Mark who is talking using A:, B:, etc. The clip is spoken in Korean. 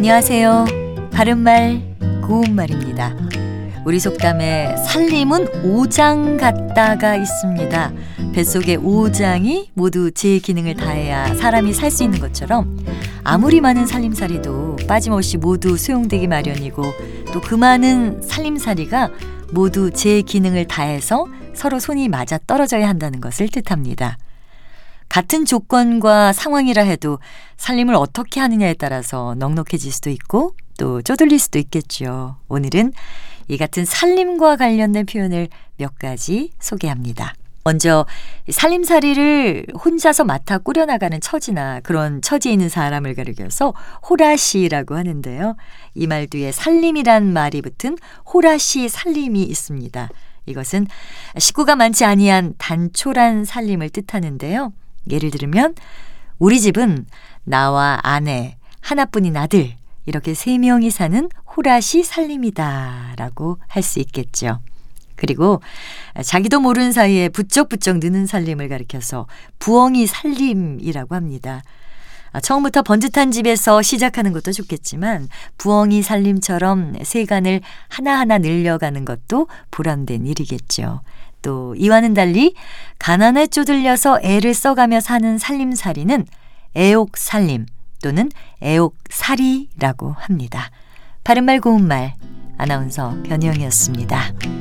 A: 안녕하세요. 바른말, 고운말입니다. 우리 속담에 살림은 오장 같다가 있습니다. 뱃속에 오장이 모두 제 기능을 다해야 사람이 살 수 있는 것처럼 아무리 많은 살림살이도 빠짐없이 모두 소용되기 마련이고 또 그 많은 살림살이가 모두 제 기능을 다해서 서로 손이 맞아 떨어져야 한다는 것을 뜻합니다. 같은 조건과 상황이라 해도 살림을 어떻게 하느냐에 따라서 넉넉해질 수도 있고 또 쪼들릴 수도 있겠죠. 오늘은 이 같은 살림과 관련된 표현을 몇 가지 소개합니다. 먼저 살림살이를 혼자서 맡아 꾸려나가는 처지나 그런 처지에 있는 사람을 가리켜서 호라시라고 하는데요. 이 말 뒤에 살림이란 말이 붙은 호라시 살림이 있습니다. 이것은 식구가 많지 아니한 단촐한 살림을 뜻하는데요. 예를 들면 우리 집은 나와 아내, 하나뿐인 아들 이렇게 세 명이 사는 호라시 살림이다라고 할 수 있겠죠. 그리고 자기도 모르는 사이에 부쩍부쩍 느는 살림을 가리켜서 부엉이 살림이라고 합니다. 아, 처음부터 번듯한 집에서 시작하는 것도 좋겠지만 부엉이 살림처럼 세간을 하나하나 늘려가는 것도 보람된 일이겠죠. 또 이와는 달리 가난에 쪼들려서 애를 써가며 사는 살림살이는 애옥살림 또는 애옥살이라고 합니다. 바른말 고운말 아나운서 변희영이었습니다.